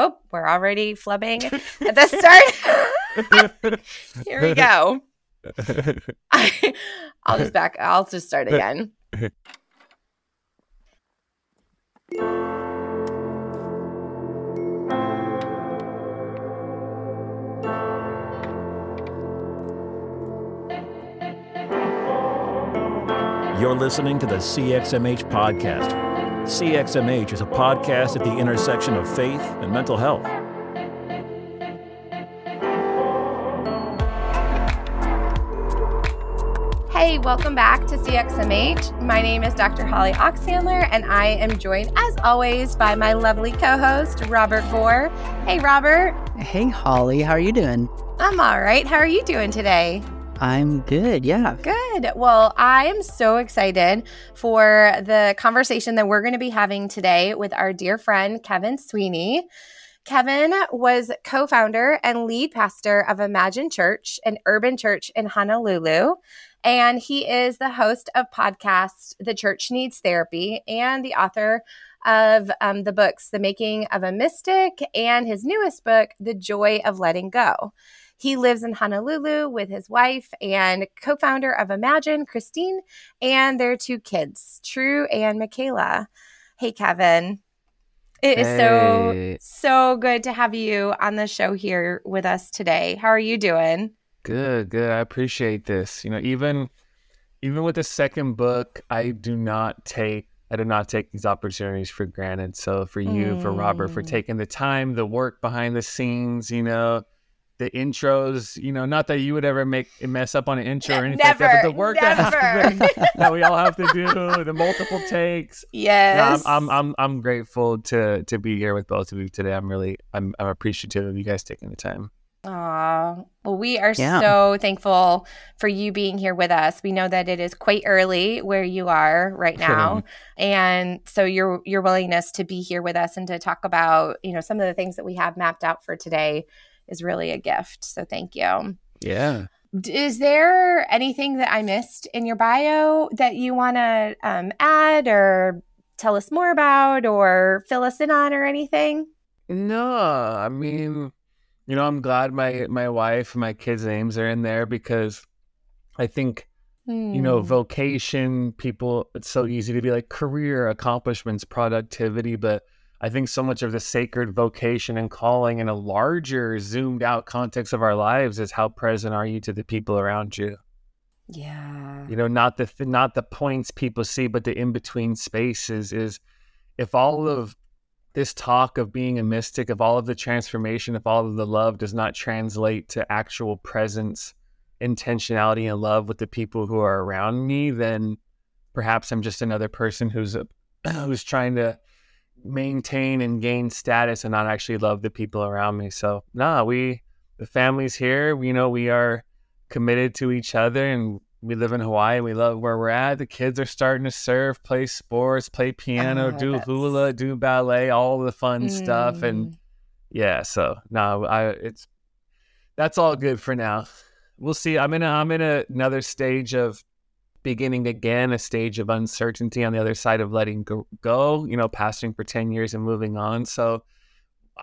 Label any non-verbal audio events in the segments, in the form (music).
Oh, we're already flubbing (laughs) at the start. (laughs) Here we go. I, (laughs) I'll just back. I'll just start again. You're listening to the CXMH podcast. CXMH is a podcast at the intersection of faith and mental health. Hey, welcome back to CXMH. My name is Dr. Holly Oxhandler, and I am joined, as always, by my lovely co host, Robert Vore. Hey, Robert. Hey, Holly. How are you doing? I'm all right. How are you doing today? I'm good. Yeah. Good. Well, I am so excited for the conversation that we're going to be having today with our dear friend, Kevin Sweeney. Kevin was co founder and lead pastor of Imagine Church, an urban church in Honolulu. And he is the host of podcast The Church Needs Therapy and the author of um, the books The Making of a Mystic and his newest book, The Joy of Letting Go. He lives in Honolulu with his wife and co founder of Imagine, Christine, and their two kids, True and Michaela. Hey, Kevin. It is Hey. so, so good to have you on the show here with us today. How are you doing? Good, good. I appreciate this. You know, even even with the second book, I do not take I do not take these opportunities for granted. So for you, for Robert, for Mm. taking the time, the work behind the scenes, you know, the intros, you know, not that you would ever make a mess up on an intro or anything like that, Never, but the work that, has to be- that we all have to do, the multiple takes. No, Yes. I'm, I'm I'm I'm grateful to to be here with both of you today. I'm really I'm I'm appreciative of you guys taking the time. Aw. Well, we are Yeah. so thankful for you being here with us. We know that it is quite early where you are right now. and so your your willingness to be here with us and to talk about, you know, some of the things that we have mapped out for today is really a gift. So thank you. Yeah. Is there anything that I missed in your bio that you want to um, add or tell us more about or fill us in on or anything? No, I mean, you know, I'm glad my my wife, my kids' names are in there because I think you know Hmm. vocation. People, it's so easy to be like career accomplishments, productivity, but I think so much of the sacred vocation and calling in a larger, zoomed out context of our lives is how present are you to the people around you. Yeah. you know not the not the points people see but the in between spaces is if all mm-hmm. of this talk of being a mystic if all of the transformation if all of the love does not translate to actual presence intentionality and love with the people who are around me then perhaps i'm just another person who's a, (clears throat) who's trying to maintain and gain status and not actually love the people around me so nah we the family's here you know we are committed to each other and we live in Hawaii. We love where we're at. The kids are starting to surf, play sports, play piano, Oh, do that's- hula, do ballet, all the fun stuff. And Mm. yeah, so no, I it's that's all good for now. We'll see. I'm in a, I'm in a, another stage of beginning again, a stage of uncertainty on the other side of letting go, go you know, passing for 10 years and moving on. So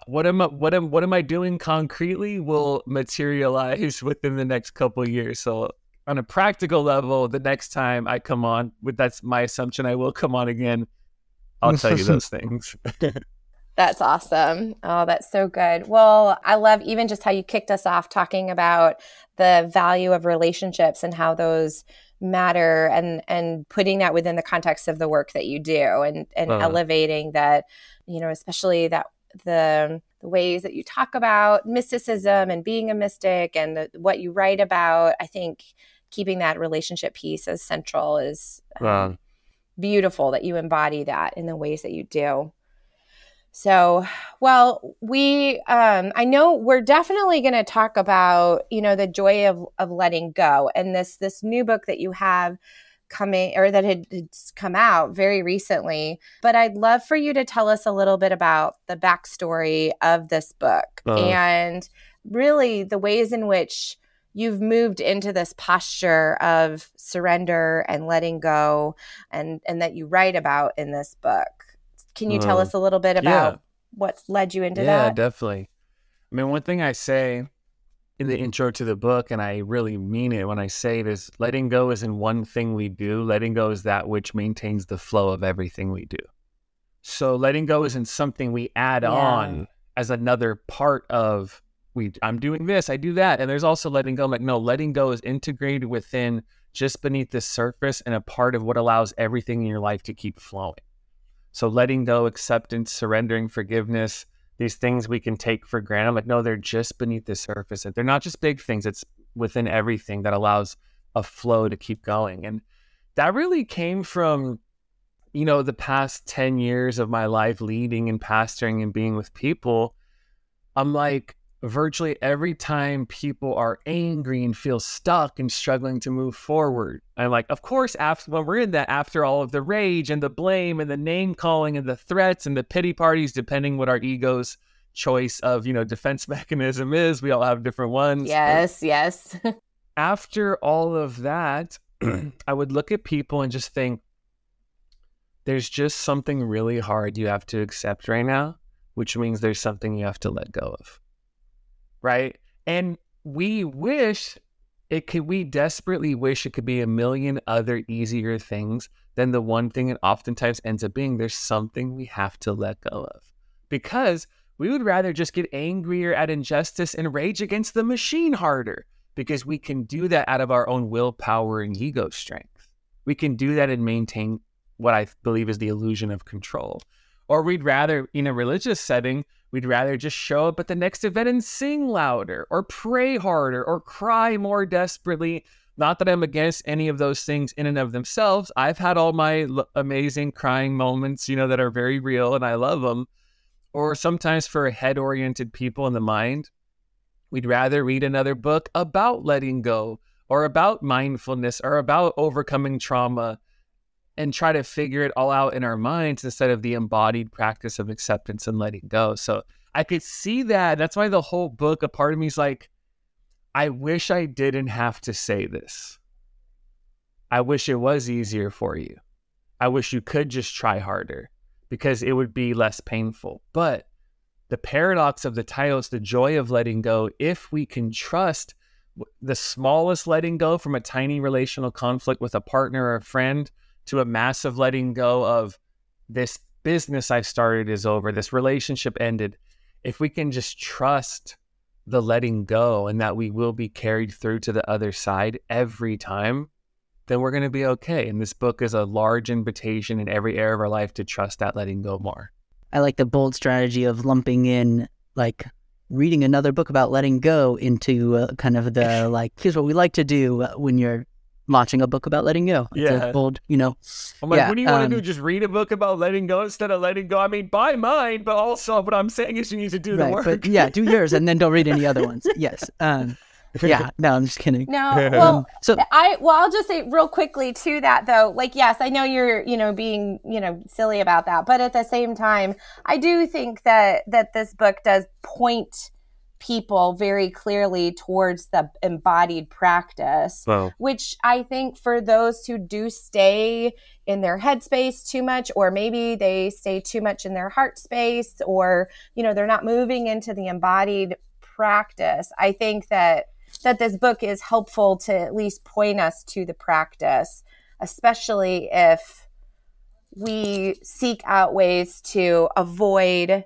what am I, what am what am I doing concretely will materialize (laughs) within the next couple of years. So on a practical level, the next time I come on, with that's my assumption, I will come on again. I'll tell you those (laughs) things. (laughs) That's awesome. Oh, that's so good. Well, I love even just how you kicked us off talking about the value of relationships and how those matter and and putting that within the context of the work that you do and and Uh. elevating that, you know, especially that the the ways that you talk about mysticism and being a mystic and the, what you write about. I think keeping that relationship piece as central is um, Um, beautiful that you embody that in the ways that you do. So, well, we um I know we're definitely going to talk about, you know, the joy of of letting go and this this new book that you have coming or that had it's come out very recently. But I'd love for you to tell us a little bit about the backstory of this book Uh. and really the ways in which you've moved into this posture of surrender and letting go and and that you write about in this book. Can you tell Uh, us a little bit about what's led you into yeah, that. Yeah, definitely. I mean, one thing I say in the intro to the book, and I really mean it when I say it, is letting go isn't one thing we do. Letting go is that which maintains the flow of everything we do. So letting go isn't something we add Yeah. on as another part of we. I'm doing this, I do that, and there's also letting go. I'm like, no, letting go is integrated within, just beneath the surface, and a part of what allows everything in your life to keep flowing. So letting go, acceptance, surrendering, forgiveness, these things we can take for granted. I'm like, no, they're just beneath the surface. They're not just big things. It's within everything that allows a flow to keep going. And that really came from, you know, the past 10 years of my life leading and pastoring and being with people. I'm like, virtually every time people are angry and feel stuck and struggling to move forward. I'm like, of course, after when we're in that, after all of the rage and the blame and the name calling and the threats and the pity parties, depending what our ego's choice of, you know, defense (laughs) mechanism is, we all have different ones. Yes, yes. (laughs) After all of that, (clears throat) I would look at people and just think, there's just something really hard you have to accept right now, which means there's something you have to let go of right? And we wish it could, we desperately wish it could be a million other easier things than the one thing it oftentimes ends up being. There's something we have to let go of because we would rather just get angrier at injustice and rage against the machine harder because we can do that out of our own willpower and ego strength. We can do that and maintain what I believe is the illusion of control. Or we'd rather, in a religious setting, we'd rather just show up at the next event and sing louder, or pray harder, or cry more desperately. Not that I'm against any of those things in and of themselves. I've had all my l- amazing crying moments, you know, that are very real and I love them. Or sometimes for head oriented people in the mind, we'd rather read another book about letting go, or about mindfulness, or about overcoming trauma and try to figure it all out in our minds instead of the embodied practice of acceptance and letting go. So I could see that. That's why the whole book, a part of me is like, I wish I didn't have to say this. I wish it was easier for you. I wish you could just try harder because it would be less painful. But the paradox of the title is the joy of letting go. If we can trust the smallest letting go from a tiny relational conflict with a partner or a friend to a massive letting go of this business I started is over, this relationship ended. If we can just trust the letting go and that we will be carried through to the other side every time, then we're going to be okay. And this book is a large invitation in every area of our life to trust that letting go more. I like the bold strategy of lumping in like reading another book about letting go into uh, kind of the (laughs) like here's what we like to do when you're launching a book about letting go. It's Yeah. a bold, you know. I'm like, Yeah, what do you want um, to do? Just read a book about letting go instead of letting go? I mean, buy mine, but also what I'm saying is you need to do the work. but yeah, do (laughs) yours and then don't read any other ones. Yes. Um, yeah. No, I'm just kidding. No, well, So I well, I'll just say real quickly to that though. Like, yes, I know you're, you know, being, you know, silly about that, but at the same time, I do think that that this book does point people very clearly towards the embodied practice Well, which I think for those who do stay in their headspace too much, or maybe they stay too much in their heart space, or you know they're not moving into the embodied practice. I think that that this book is helpful to at least point us to the practice, especially if we seek out ways to avoid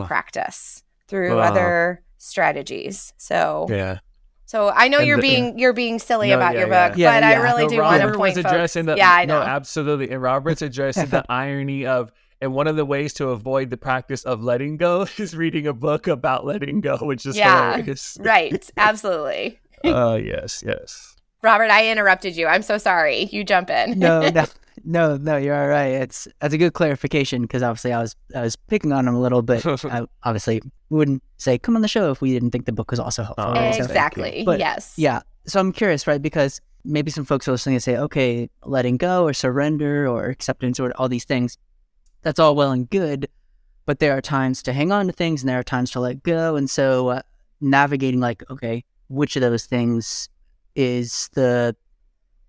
the practice through Wow. other strategies. So yeah. so I know And you're the- being you're being silly No, about yeah, your yeah. book, Yeah, but I really No, do want to Robert point was folks- the yeah, I no, (laughs) absolutely. And Robert's addressing the irony of and one of the ways to avoid the practice of letting go (laughs) is reading a book about letting go, which is Yeah. hilarious. right, absolutely. Oh (laughs) yes, yes. Robert, I interrupted you. I'm so sorry. You jump in. no, no, (laughs) no, no. You're all right. It's that's a good clarification because obviously I was I was picking on him a little bit. (laughs) I, obviously, we wouldn't say come on the show if we didn't think the book was also helpful. Oh, right? So- exactly. But- yes. Yeah. So I'm curious, right? Because maybe some folks are listening and say, okay, letting go or surrender or acceptance or all these things, that's all well and good. But there are times to hang on to things and there are times to let go. And so uh, navigating, like, okay, which of those things is the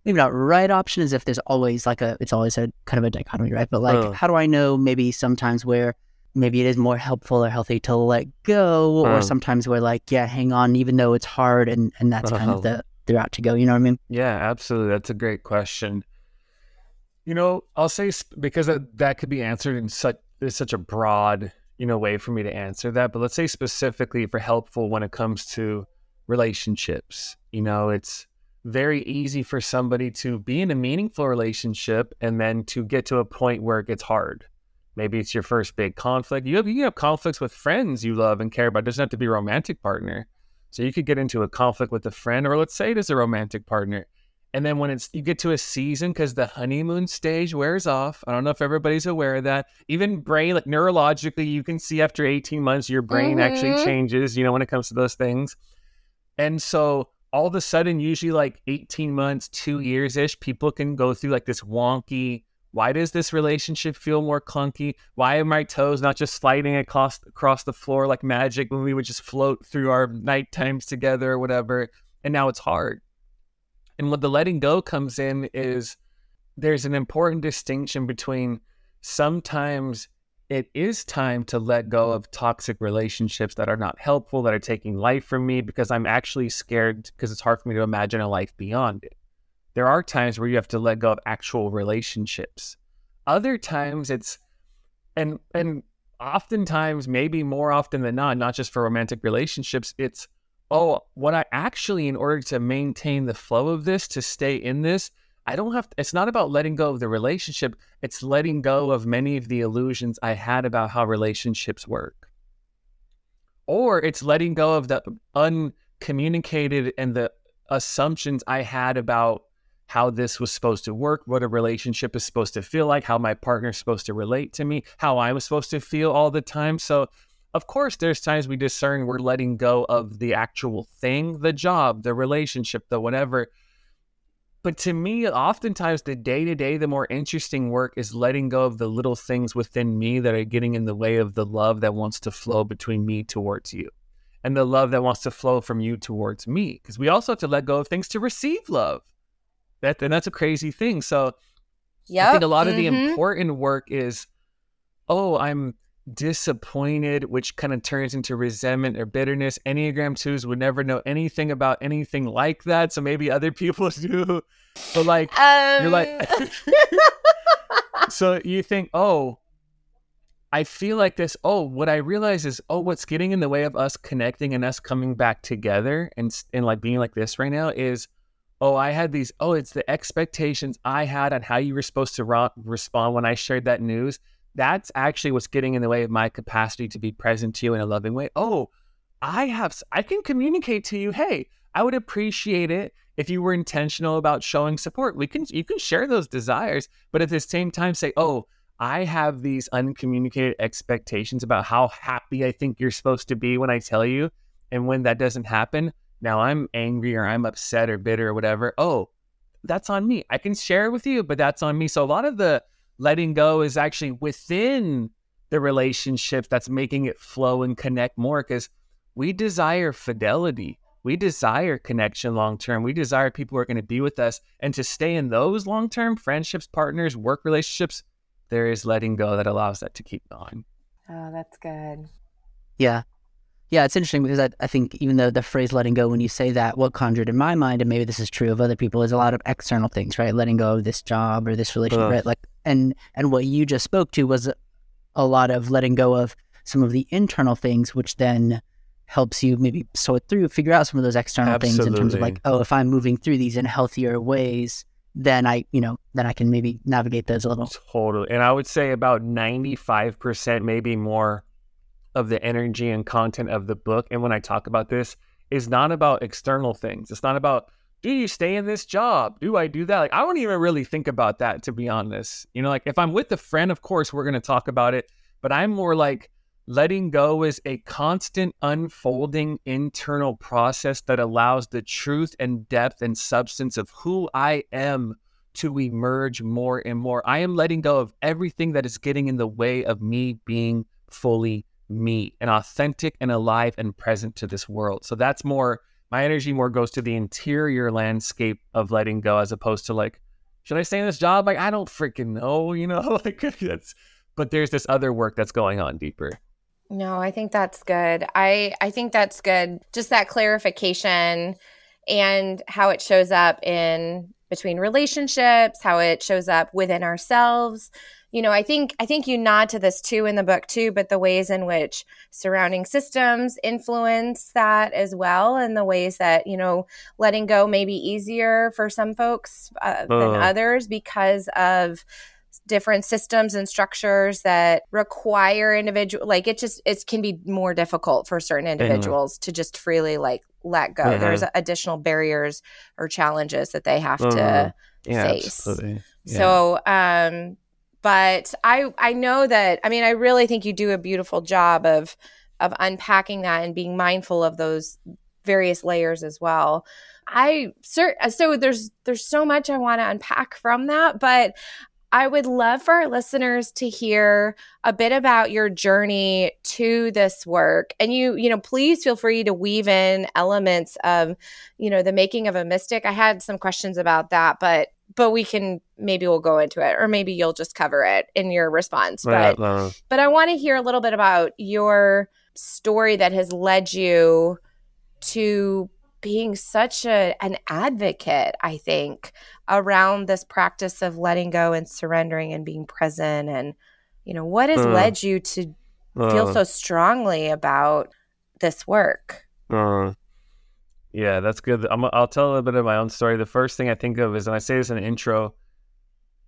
maybe not right option is if there's always like a, it's always a kind of a dichotomy, right? But like, Uh. how do I know maybe sometimes where maybe it is more helpful or healthy to let go, or Uh. sometimes we're like, yeah, hang on, even though it's hard, and and that's kind Uh-huh. of the the route to go. You know what I mean? Yeah, absolutely. That's a great question. You know, I'll say sp- because that, that could be answered in such is such a broad, you know, way for me to answer that. But let's say specifically for helpful when it comes to relationships. You know, it's very easy for somebody to be in a meaningful relationship and then to get to a point where it gets hard. Maybe it's your first big conflict. You have you have conflicts with friends you love and care about. It doesn't have to be a romantic partner. So you could get into a conflict with a friend, or let's say it is a romantic partner. And then when it's you get to a season because the honeymoon stage wears off. I don't know if everybody's aware of that. Even brain, like neurologically, you can see after 18 months your brain actually Mhm. changes, you know, when it comes to those things. And so all of a sudden, usually like 18 months, two years ish, people can go through like this wonky. Why does this relationship feel more clunky? Why are my toes not just sliding across across the floor like magic when we would just float through our night times together or whatever? And now it's hard. And what the letting go comes in is there's an important distinction between sometimes it is time to let go of toxic relationships that are not helpful, that are taking life from me because I'm actually scared because it's hard for me to imagine a life beyond it. There are times where you have to let go of actual relationships. Other times it's and and oftentimes maybe more often than not, not just for romantic relationships, it's oh, what I actually in order to maintain the flow of this, to stay in this, I don't have to, it's not about letting go of the relationship, it's letting go of many of the illusions I had about how relationships work. Or it's letting go of the uncommunicated and the assumptions I had about how this was supposed to work, what a relationship is supposed to feel like, how my partner's supposed to relate to me, how I was supposed to feel all the time. So, of course, there's times we discern we're letting go of the actual thing, the job, the relationship, the whatever. But to me, oftentimes the day to day, the more interesting work is letting go of the little things within me that are getting in the way of the love that wants to flow between me towards you and the love that wants to flow from you towards me. Because we also have to let go of things to receive love. That, and that's a crazy thing. So Yep. I think a lot of the mhm. important work is, oh, I'm disappointed, which kind of turns into resentment or bitterness. Enneagram twos would never know anything about anything like that. So maybe other (laughs) people do. But like, Um, you're like, (laughs) so you think, oh, I feel like this. Oh, what I realize is, oh, what's getting in the way of us connecting and us coming back together and and like being like this right now is, oh, I had these. Oh, it's the expectations I had on how you were supposed to ro- respond when I shared that news. That's actually what's getting in the way of my capacity to be present to you in a loving way. Oh, I have. I can communicate to you. Hey, I would appreciate it if you were intentional about showing support. We can. You can share those desires, but at the same time, say, oh. I have these uncommunicated expectations about how happy I think you're supposed to be when I tell you. And when that doesn't happen, now I'm angry or I'm upset or bitter or whatever. Oh, that's on me. I can share it with you, but that's on me. So a lot of the letting go is actually within the relationship that's making it flow and connect more because we desire fidelity. We desire connection long term. We desire people who are going to be with us. And to stay in those long term friendships, partners, work relationships, there is letting go that allows that to keep going. Oh, that's good. Yeah. Yeah, it's interesting because I, I think even though the phrase letting go, when you say that, what conjured in my mind, and maybe this is true of other people, is a lot of external things, right? Letting go of this job or this relationship, Ugh. right? Like, and and what you just spoke to was a lot of letting go of some of the internal things, which then helps you maybe sort through, figure out some of those external things in terms of like, oh, if I'm moving through these in healthier ways, then I, you know, then I can maybe navigate those a little. Totally. And I would say about 95%, maybe more, of the energy and content of the book. And when I talk about this, is not about external things. It's not about, do you stay in this job? Do I do that? Like, I don't even really think about that, to be honest. You know, like if I'm with a friend, of course, we're going to talk about it. But I'm more like, letting go is a constant unfolding internal process that allows the truth and depth and substance of who I am to emerge more and more. I am letting go of everything that is getting in the way of me being fully me and authentic and alive and present to this world. So that's more my energy more goes to the interior landscape of letting go as opposed to like should I stay in this job? Like I don't freaking know, you know, (laughs) like that's but there's this other work that's going on deeper. No, I think that's good. I I think that's good. Just that clarification and how it shows up in between relationships, how it shows up within ourselves. You know, I think I think you nod to this too in the book too, but the ways in which surrounding systems influence that as well, and the ways that you know letting go may be easier for some folks uh, than Uh. others because of different systems and structures that require individual like it just it can be more difficult for certain individuals to just freely like let go Mhm. there's additional barriers or challenges that they have to Mhm. Yeah, face. absolutely. Yeah. so um but i i know that i mean i really think you do a beautiful job of of unpacking that and being mindful of those various layers as well i so there's there's so much i want to unpack from that but I would love for our listeners to hear a bit about your journey to this work. And you, you know, please feel free to weave in elements of, you know, the making of a mystic. I had some questions about that, but but we can maybe we'll go into it or maybe you'll just cover it in your response. Yeah, But but I want to hear a little bit about your story that has led you to being such a an advocate, I think, around this practice of letting go and surrendering and being present and you know, what has Mm. led you to feel Uh, so strongly about this work? uh, yeah, that's good. I'm, I'll tell a little bit of my own story. The first thing I think of is, and I say this in the intro,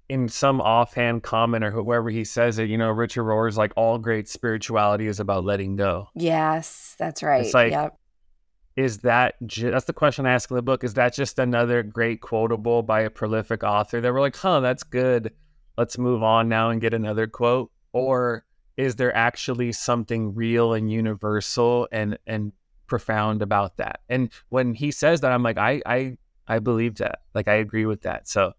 in some offhand comment or whoever he says it, you know, Richard Rohr's like, all great spirituality is about letting go. Yes, that's right. like- yep. is that ju- that's the question I ask in the book. Is that just another great quotable by a prolific author that we're like, huh, that's good. Let's move on now and get another quote? Or is there actually something real and universal and and profound about that? And when he says that, I'm like, I I I believe that. Like I agree with that. So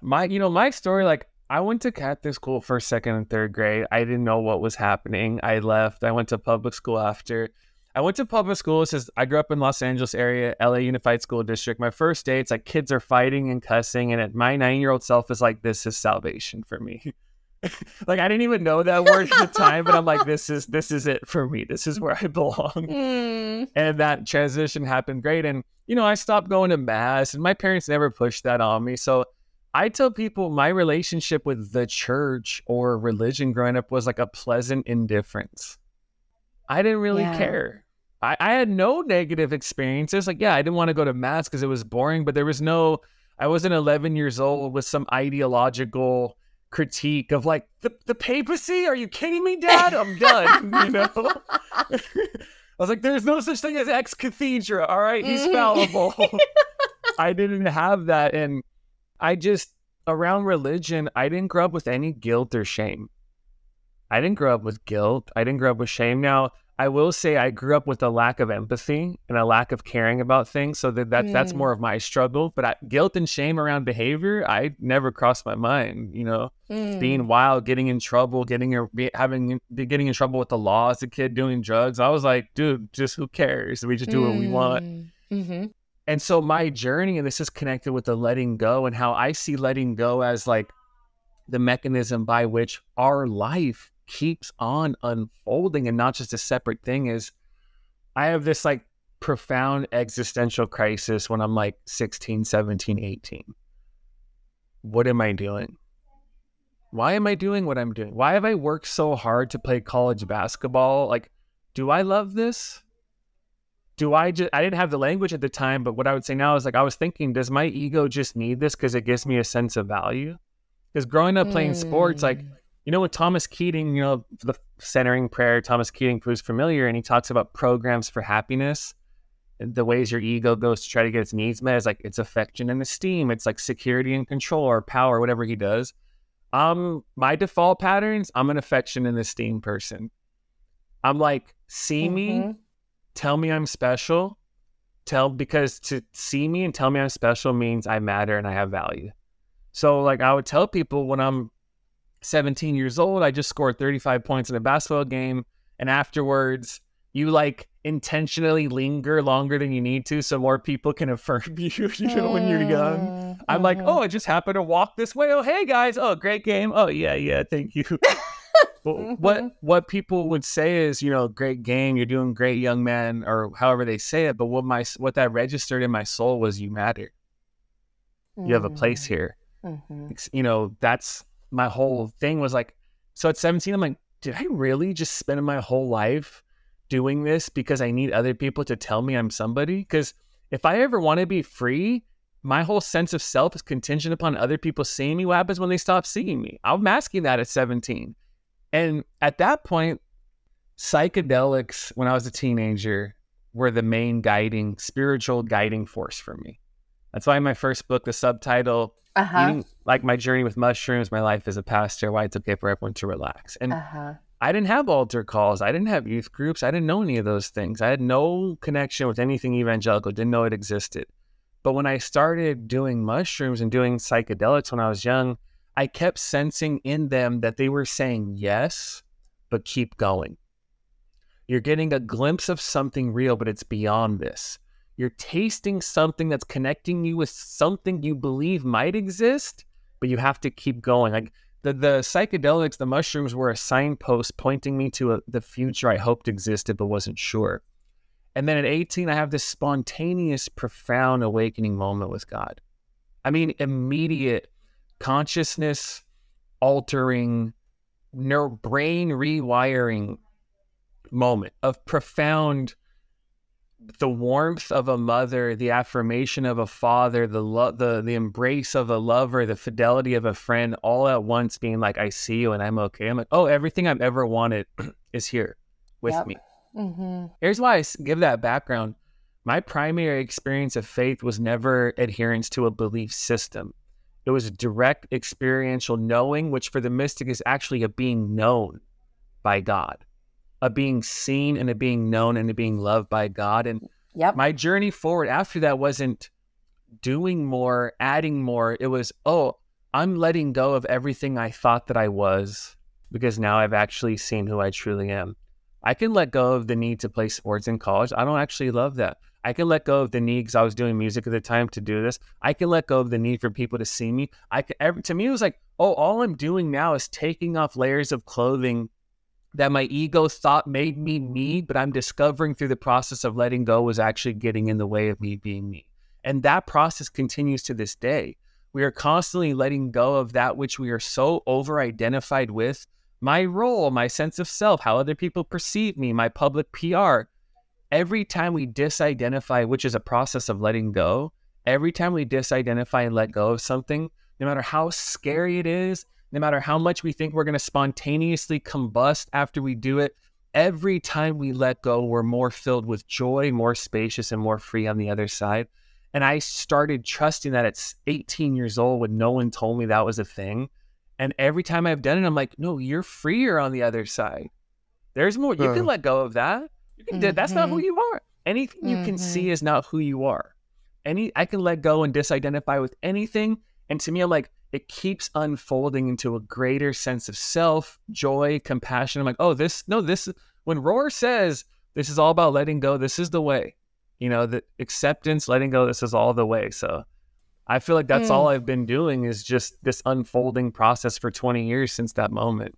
my you know, my story, like I went to Catholic school first, second, and third grade. I didn't know what was happening. I left. I went to public school after. I went to public school. It says I grew up in Los Angeles area, LA Unified School District. My first day, it's like kids are fighting and cussing, and my nine year old self is like, "This is salvation for me." (laughs) (laughs) like I didn't even know that word at the time, but I'm like, "This is this is it for me. This is where I belong." Mm, and that transition happened great. And you know, I stopped going to mass, and my parents never pushed that on me. So I tell people my relationship with the church or religion growing up was like a pleasant indifference. I didn't really Yeah. care. I, I had no negative experiences. Like, yeah, I didn't want to go to mass because it was boring, but there was no, I wasn't 11 years old with some ideological critique of like, the, the papacy? Are you kidding me, dad? I'm done. (laughs) you know? I was like, there's no such thing as ex cathedra. All right. He's Mhm. fallible. (laughs) (laughs) I didn't have that. And I just, around religion, I didn't grow up with any guilt or shame. I didn't grow up with guilt. I didn't grow up with shame. Now, I will say I grew up with a lack of empathy and a lack of caring about things. So that, that that's Mm. more of my struggle. But I, guilt and shame around behavior, I never crossed my mind. You know, mm. being wild, getting in trouble, getting be- having getting in trouble with the law as a kid, doing drugs. I was like, dude, just who cares? We just do what we want. Mm-hmm. And so my journey, and this is connected with the letting go and how I see letting go as like the mechanism by which our life keeps on unfolding and not just a separate thing is I have this like profound existential crisis when I'm like 16, 17, 18. What am I doing? Why am I doing what I'm doing? Why have I worked so hard to play college basketball? Like, do I love this? do I just I didn't have the language at the time, but what I would say now is like I was thinking, does my ego just need this because it gives me a sense of value? Because growing up playing sports, like Mm. You know, with Thomas Keating, you know, the centering prayer, Thomas Keating who's familiar, and he talks about programs for happiness. The ways your ego goes to try to get its needs met is like it's affection and esteem, it's like security and control or power, whatever he does. Um, my default patterns, I'm an affection and esteem person. I'm like, see me, Mhm. tell me I'm special. Tell because to see me and tell me I'm special means I matter and I have value. So like I would tell people when I'm 17 years old, I just scored 35 points in a basketball game, and afterwards you like intentionally linger longer than you need to so more people can (laughs) affirm you, you know, when you're young. Mm, I'm like, mhm. oh, I just happened to walk this way. Oh, hey guys. Oh, great game. Oh, yeah, yeah, thank you. (laughs) But what what people would say is, you know, great game, you're doing great, young man, or however they say it. But what my what that registered in my soul was, you matter. You have a place here. Mhm. You know, that's my whole thing was like. So at 17, I'm like, did I really just spend my whole life doing this because I need other people to tell me I'm somebody? Because if I ever want to be free, my whole sense of self is contingent upon other people seeing me. What happens when they stop seeing me? I'm asking that at 17. And at that point, psychedelics, when I was a teenager, were the main guiding, spiritual guiding force for me. That's why in my first book, the subtitle, Uh-huh. eating, like my journey with mushrooms, my life as a pastor, why it's okay for everyone to relax. And Uh-huh. I didn't have altar calls. I didn't have youth groups. I didn't know any of those things. I had no connection with anything evangelical, didn't know it existed. But when I started doing mushrooms and doing psychedelics when I was young, I kept sensing in them that they were saying yes, but keep going. You're getting a glimpse of something real, but it's beyond this. You're tasting something that's connecting you with something you believe might exist, but you have to keep going. Like the, the psychedelics, the mushrooms were a signpost pointing me to a, the future I hoped existed, but wasn't sure. And then at 18, I have this spontaneous, profound awakening moment with God. I mean, immediate consciousness altering, neuro brain rewiring moment of profound the warmth of a mother, the affirmation of a father, the the the embrace of a lover, the fidelity of a friend, all at once being like, "I see you and I'm okay." I'm like, "Oh, everything I've ever wanted (clears throat) is here with Yep. me." Mm-hmm. Here's why I give that background. My primary experience of faith was never adherence to a belief system. It was direct experiential knowing, which for the mystic is actually a being known by God, a being seen and a being known and a being loved by God. And Yep. my journey forward after that wasn't doing more, adding more. It was, oh, I'm letting go of everything I thought that I was because now I've actually seen who I truly am. I can let go of the need to play sports in college. I don't actually love that. I can let go of the need because I was doing music at the time to do this. I can let go of the need for people to see me. I can, every, to me, it was like, oh, all I'm doing now is taking off layers of clothing that my ego thought made me me, but I'm discovering through the process of letting go was actually getting in the way of me being me. And that process continues to this day. We are constantly letting go of that which we are so over identified with my role, my sense of self, how other people perceive me, my public PR. Every time we disidentify, which is a process of letting go, every time we disidentify and let go of something, no matter how scary it is, no matter how much we think we're going to spontaneously combust after we do it, every time we let go, we're more filled with joy, more spacious, and more free on the other side. And I started trusting that at 18 years old when no one told me that was a thing. And every time I've done it, I'm like, no, you're freer on the other side. There's more. You can let go of that. You can. do That's not who Mhm. you are. Anything you can see is not who you are. Any, I can let go and disidentify with anything. And to me, I'm like, it keeps unfolding into a greater sense of self, joy, compassion. I'm like, oh, this, no, this, when Rohr says this is all about letting go, this is the way. You know, the acceptance, letting go, this is all the way. So I feel like that's Mm. all I've been doing is just this unfolding process for 20 years since that moment.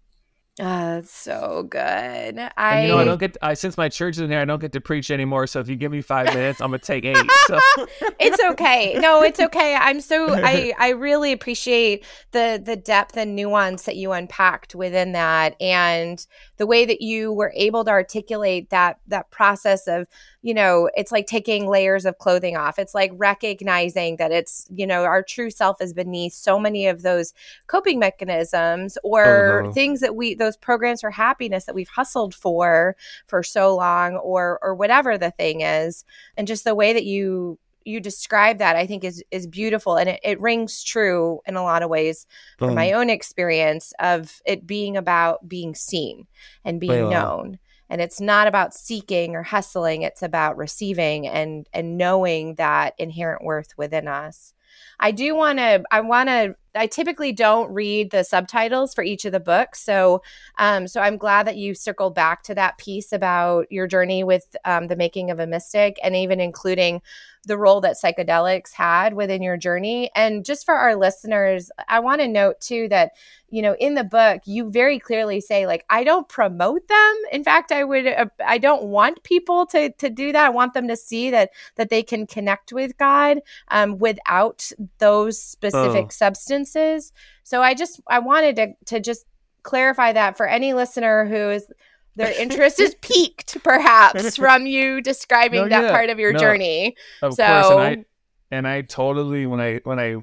Ah, that's so good. And I, you know, I don't get, I, since my church is in here, I don't get to preach anymore. So if you give me five minutes, I'm going to take eight. So (laughs) it's okay. No, it's okay. I'm so I (laughs) I really appreciate the the depth and nuance that you unpacked within that and the way that you were able to articulate that that process of, you know, it's like taking layers of clothing off. It's like recognizing that it's, you know, our true self is beneath so many of those coping mechanisms or Uh-huh. things that we those programs for happiness that we've hustled for for so long or or whatever the thing is and just the way that you you describe that i think is is beautiful and it, it rings true in a lot of ways from my own experience of it being about being seen and being known and it's not about seeking or hustling it's about receiving and and knowing that inherent worth within us. I do want to i want to I typically don't read the subtitles for each of the books. So, um, so I'm glad that you circled back to that piece about your journey with um, the making of a mystic, and even including the role that psychedelics had within your journey. And just for our listeners, I want to note too that, you know, in the book, you very clearly say, like, I don't promote them. In fact, I would, uh, I don't want people to, to do that. I want them to see that, that they can connect with God um, without those specific oh. substances. So I just, I wanted to, to just clarify that for any listener who is their interest is (laughs) piqued perhaps (laughs) from you describing no, that yeah. part of your no, journey of so course. And, I, and I totally when i when i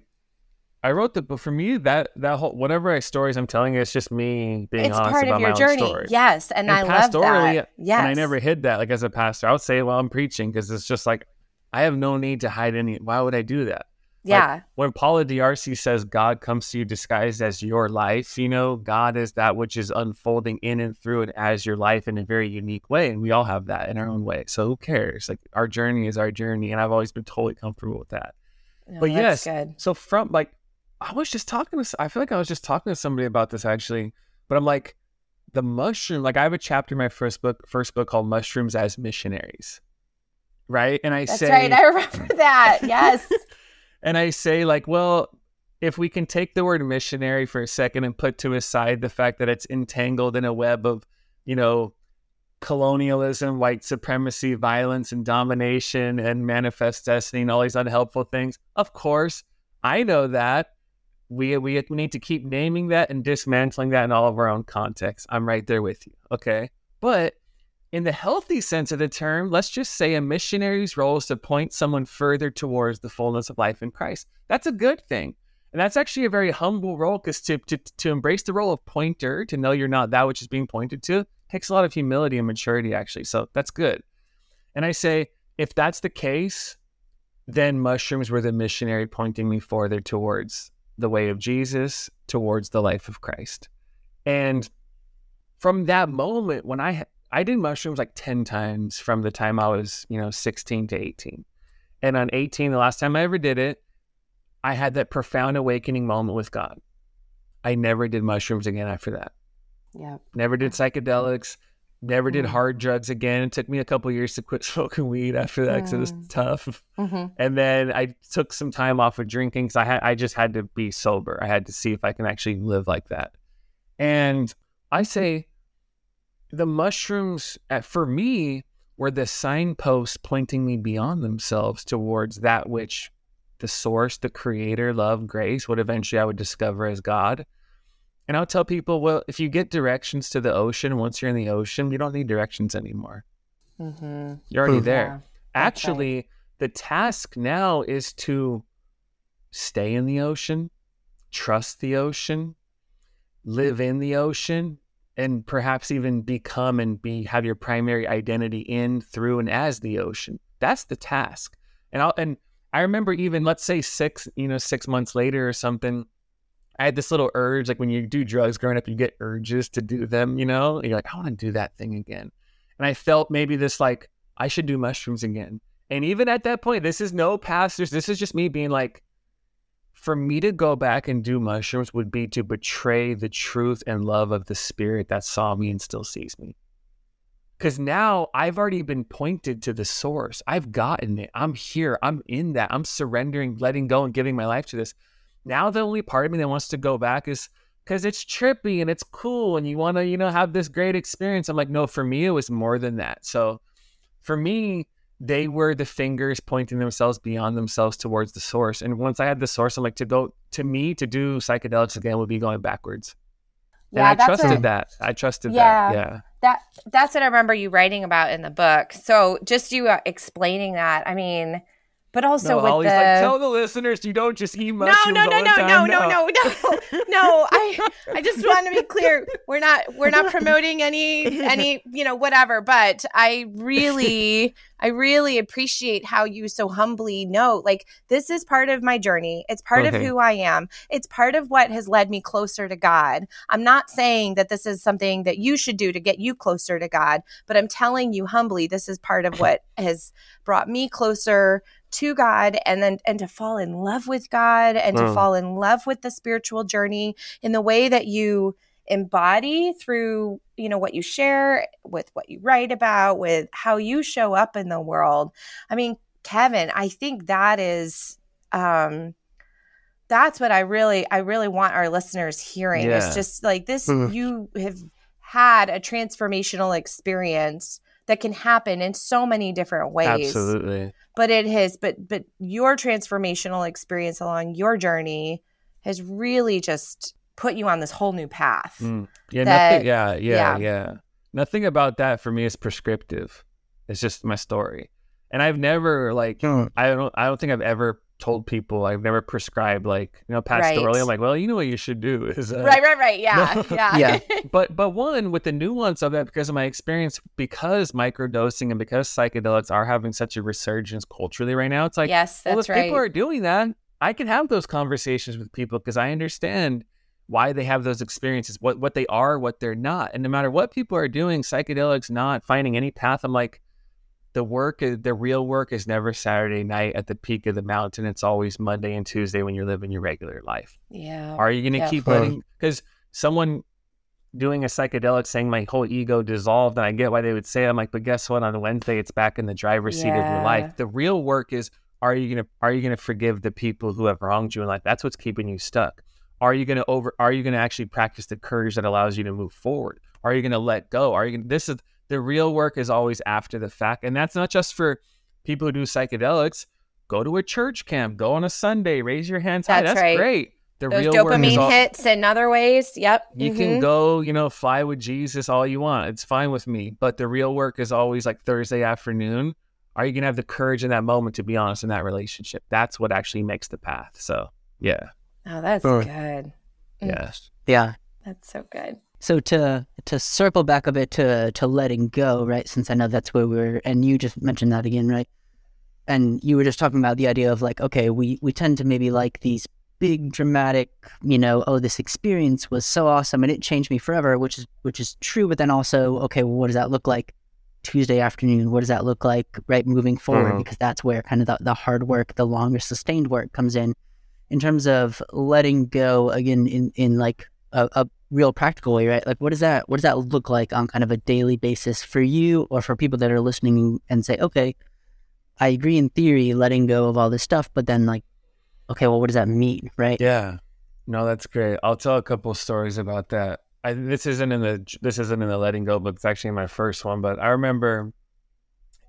I wrote the book for me that that whole whatever I stories I'm telling it's just me being it's honest part about of your my journey. own story. Yes, and, and I love that. Yes, and I never hid that. Like as a pastor, I would say while I'm preaching because it's just like I have no need to hide any. Why would I do that? Yeah. Like, when Paula D'Arcy says God comes to you disguised as your life, you know, God is that which is unfolding in and through and as your life in a very unique way. And we all have that in our own way. So who cares? Like our journey is our journey. And I've always been totally comfortable with that. No, but yes, good. so from like, I was just talking to, I feel like I was just talking to somebody about this actually, but I'm like, the mushroom, like I have a chapter in my first book, first book called Mushrooms as Missionaries. Right. And I That's say, right. I remember that. Yes. (laughs) and I say like, well, if we can take the word missionary for a second and put to aside the fact that it's entangled in a web of, you know, colonialism, white supremacy, violence and domination and manifest destiny and all these unhelpful things. Of course, I know that. We, we need to keep naming that and dismantling that in all of our own contexts. I'm right there with you. Okay. But in the healthy sense of the term, let's just say a missionary's role is to point someone further towards the fullness of life in Christ. That's a good thing. And that's actually a very humble role because to, to, to embrace the role of pointer, to know you're not that which is being pointed to, takes a lot of humility and maturity, actually. So that's good. And I say, if that's the case, then mushrooms were the missionary pointing me further towards the way of Jesus, towards the life of Christ. And from that moment, when I I did mushrooms like 10 times from the time I was, you know, 16 to 18. And on 18, the last time I ever did it, I had that profound awakening moment with God. I never did mushrooms again after that. Yeah. Never did psychedelics. Never did mm. hard drugs again. It took me a couple years to quit (laughs) smoking weed after that because mm. it was mm. tough. Mm-hmm. And then I took some time off of drinking because I had I just had to be sober. I had to see if I can actually live like that. And I say the mushrooms uh, for me were the signposts pointing me beyond themselves towards that which the source, the creator, love, grace, what eventually I would discover as God. And I'll tell people, well, if you get directions to the ocean, once you're in the ocean, you don't need directions anymore. Mm-hmm. You're already there. Actually, right. the task now is to stay in the ocean, trust the ocean, live in the ocean, and perhaps even become and be have your primary identity in through and as the ocean. That's the task. And i and i remember even let's say six you know six months later or something i had this little urge like when you do drugs growing up you get urges to do them you know? And you're like i want to do that thing again. And i felt maybe this like i should do mushrooms again. And even at that point this is no pastors this is just me being like for me to go back and do mushrooms would be to betray the truth and love of the spirit that saw me and still sees me. Because now I've already been pointed to the source. I've gotten it. I'm here. I'm in that. I'm surrendering, letting go, and giving my life to this. Now the only part of me that wants to go back is because it's trippy and it's cool and you want to, you know, have this great experience. I'm like, no, for me, it was more than that. So for me, they were the fingers pointing themselves beyond themselves towards the source. And once I had the source, I'm like, to go to me to do psychedelics again would be going backwards. Yeah, and I trusted a, that. I trusted yeah, that. Yeah. That that's what I remember you writing about in the book. So just you uh, explaining that, I mean, but also no, with the... like, tell the listeners you don't just eat mushrooms no, no, no, no, no, no, no, no, no. I, I just want to be clear. We're not, we're not promoting any, any, you know, whatever. But I really, (laughs) I really appreciate how you so humbly know, like, this is part of my journey. It's part okay. of who I am. It's part of what has led me closer to God. I'm not saying that this is something that you should do to get you closer to God, but I'm telling you humbly, this is part of what has brought me closer to God and then and to fall in love with God and to fall in love with the spiritual journey in the way that you embody through you know what you share with what you write about with how you show up in the world. I mean kevin i think that is um that's what i really i really want our listeners hearing. Yeah. it's just like this (laughs) you have had a transformational experience that can happen in so many different ways Absolutely. but it has but but your transformational experience along your journey has really just put you on this whole new path Mm. Yeah, that- nothing. Yeah, yeah. yeah, yeah. Nothing about that for me is prescriptive. It's just my story, and I've never like Hmm. I don't I don't think I've ever told people I've never prescribed like you know pastorally. Right. I'm like, well, you know what you should do (laughs) is uh, right right right yeah (laughs) No. yeah Yeah. (laughs) but but one with the nuance of that because of my experience because microdosing and because psychedelics are having such a resurgence culturally right now it's like yes well that's if right people are doing that i can have those conversations with people because i understand why they have those experiences what what they are what they're not and no matter what people are doing psychedelics not finding any path i'm like the work uh, the real work is never saturday night at the peak of the mountain it's always monday and tuesday when you're living your regular life yeah are you going to Yeah. keep Huh. letting? Because someone doing a psychedelic saying my whole ego dissolved, and I get why they would say. it. I'm like, but guess what? On Wednesday, it's back in the driver's seat of your life. The real work is: are you gonna are you gonna forgive the people who have wronged you in life? That's what's keeping you stuck. Are you gonna over? Are you gonna actually practice the courage that allows you to move forward? Are you gonna let go? Are you gonna? This is the real work is always after the fact, and that's not just for people who do psychedelics. Go to a church camp. Go on a Sunday. Raise your hands high. That's That's right. great. The those real work is dopamine all, hits in other ways yep you Mhm. can go, you know, fly with Jesus all you want. It's fine with me. But the real work is always like Thursday afternoon. Are you going to have the courage in that moment to be honest in that relationship? That's what actually makes the path. So, yeah. oh that's Sure. good Mm. Yes. Yeah. that's so good So to to circle back a bit to to letting go, right? Since I know that's where we're, and you just mentioned that again, right? And you were just talking about the idea of like, okay, we we tend to maybe like these big dramatic, you know, oh, this experience was so awesome and it changed me forever, which is which is true. But then also, okay, well, what does that look like Tuesday afternoon? What does that look like, right, moving forward? Mhm. Because that's where kind of the, the hard work, the longer sustained work comes in. In terms of letting go again, in in like a, a real practical way, right? Like, what does that what does that look like on kind of a daily basis for you, or for people that are listening and say, okay, I agree in theory, letting go of all this stuff, but then like, okay, well, what does that mean, right? Yeah. No, that's great. I'll tell a couple stories about that. I, this isn't in the this isn't in the letting go book. It's actually my first one. But I remember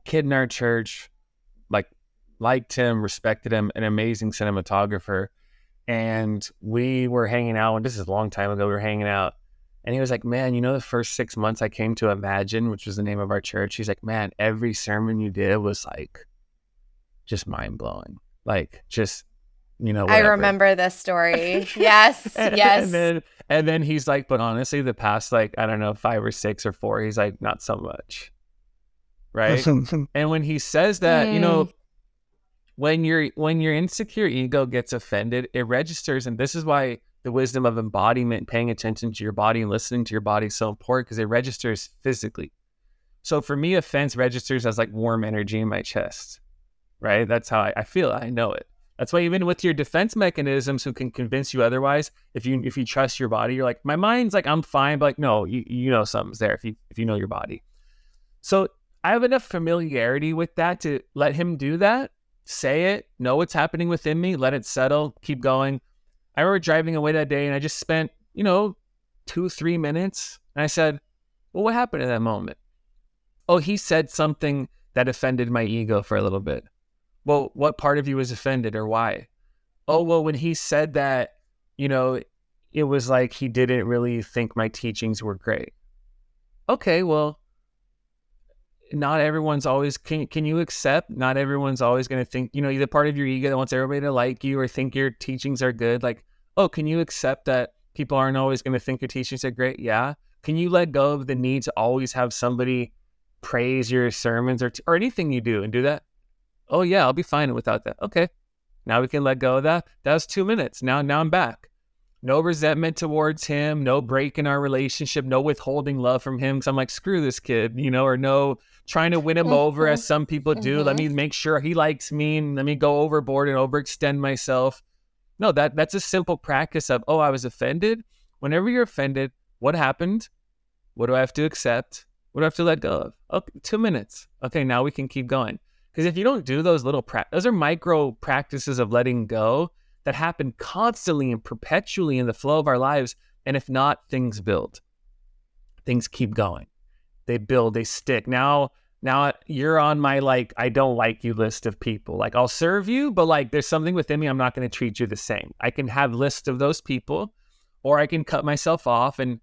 kid in our church, like liked him, respected him, an amazing cinematographer, and we were hanging out. And this is a long time ago. We were hanging out, and he was like, "Man, you know, the first six months I came to Imagine, which was the name of our church. He's like, man, every sermon you did was like, just mind blowing. Like, just you know, i remember this story yes (laughs) and, yes (laughs) And then and then he's like, but honestly, the past like I don't know five or six or four, he's like, not so much, right? and when he says that, you know, mm. When your when your insecure ego gets offended, it registers, and this is why the wisdom of embodiment, paying attention to your body and listening to your body is so important because it registers physically. So for me, offense registers as like warm energy in my chest, right? That's how I, I feel. I know it. That's why even with your defense mechanisms, who can convince you otherwise, if you if you trust your body, you're like, my mind's like, I'm fine, but like, no, you you know something's there if you if you know your body. So I have enough familiarity with that to let him do that, say it, know what's happening within me, let it settle, keep going. I remember driving away that day and I just spent, you know, two, three minutes. And I said, Well, what happened in that moment? Oh, he said something that offended my ego for a little bit. Well, what part of you was offended or why? Oh, well, when he said that, you know, it was like he didn't really think my teachings were great. Okay, well, not everyone's always can can you accept not everyone's always going to think you know the part of your ego that wants everybody to like you or think your teachings are good like oh can you accept that people aren't always going to think your teachings are great? Yeah. Can you let go of the need to always have somebody praise your sermons or or anything you do and do that? Oh yeah i'll be fine without that. Okay. Now we can let go of that. That was two minutes. Now now i'm back. No resentment towards him, no break in our relationship, no withholding love from him. Cause I'm like, screw this kid, you know, or no trying to win him over as some people do. Let me mm-hmm. make sure he likes me and let me go overboard and overextend myself. No, that that's a simple practice of, oh, I was offended. Whenever you're offended, what happened? What do I have to accept? What do I have to let go of? Okay, two minutes. Okay, now we can keep going. Because if you don't do those little, pra- those are micro practices of letting go that happen constantly and perpetually in the flow of our lives. And if not, things build. Things keep going. They build, they stick. Now, now you're on my like I don't like you list of people. Like I'll serve you, but like there's something within me I'm not going to treat you the same. I can have list of those people or I can cut myself off and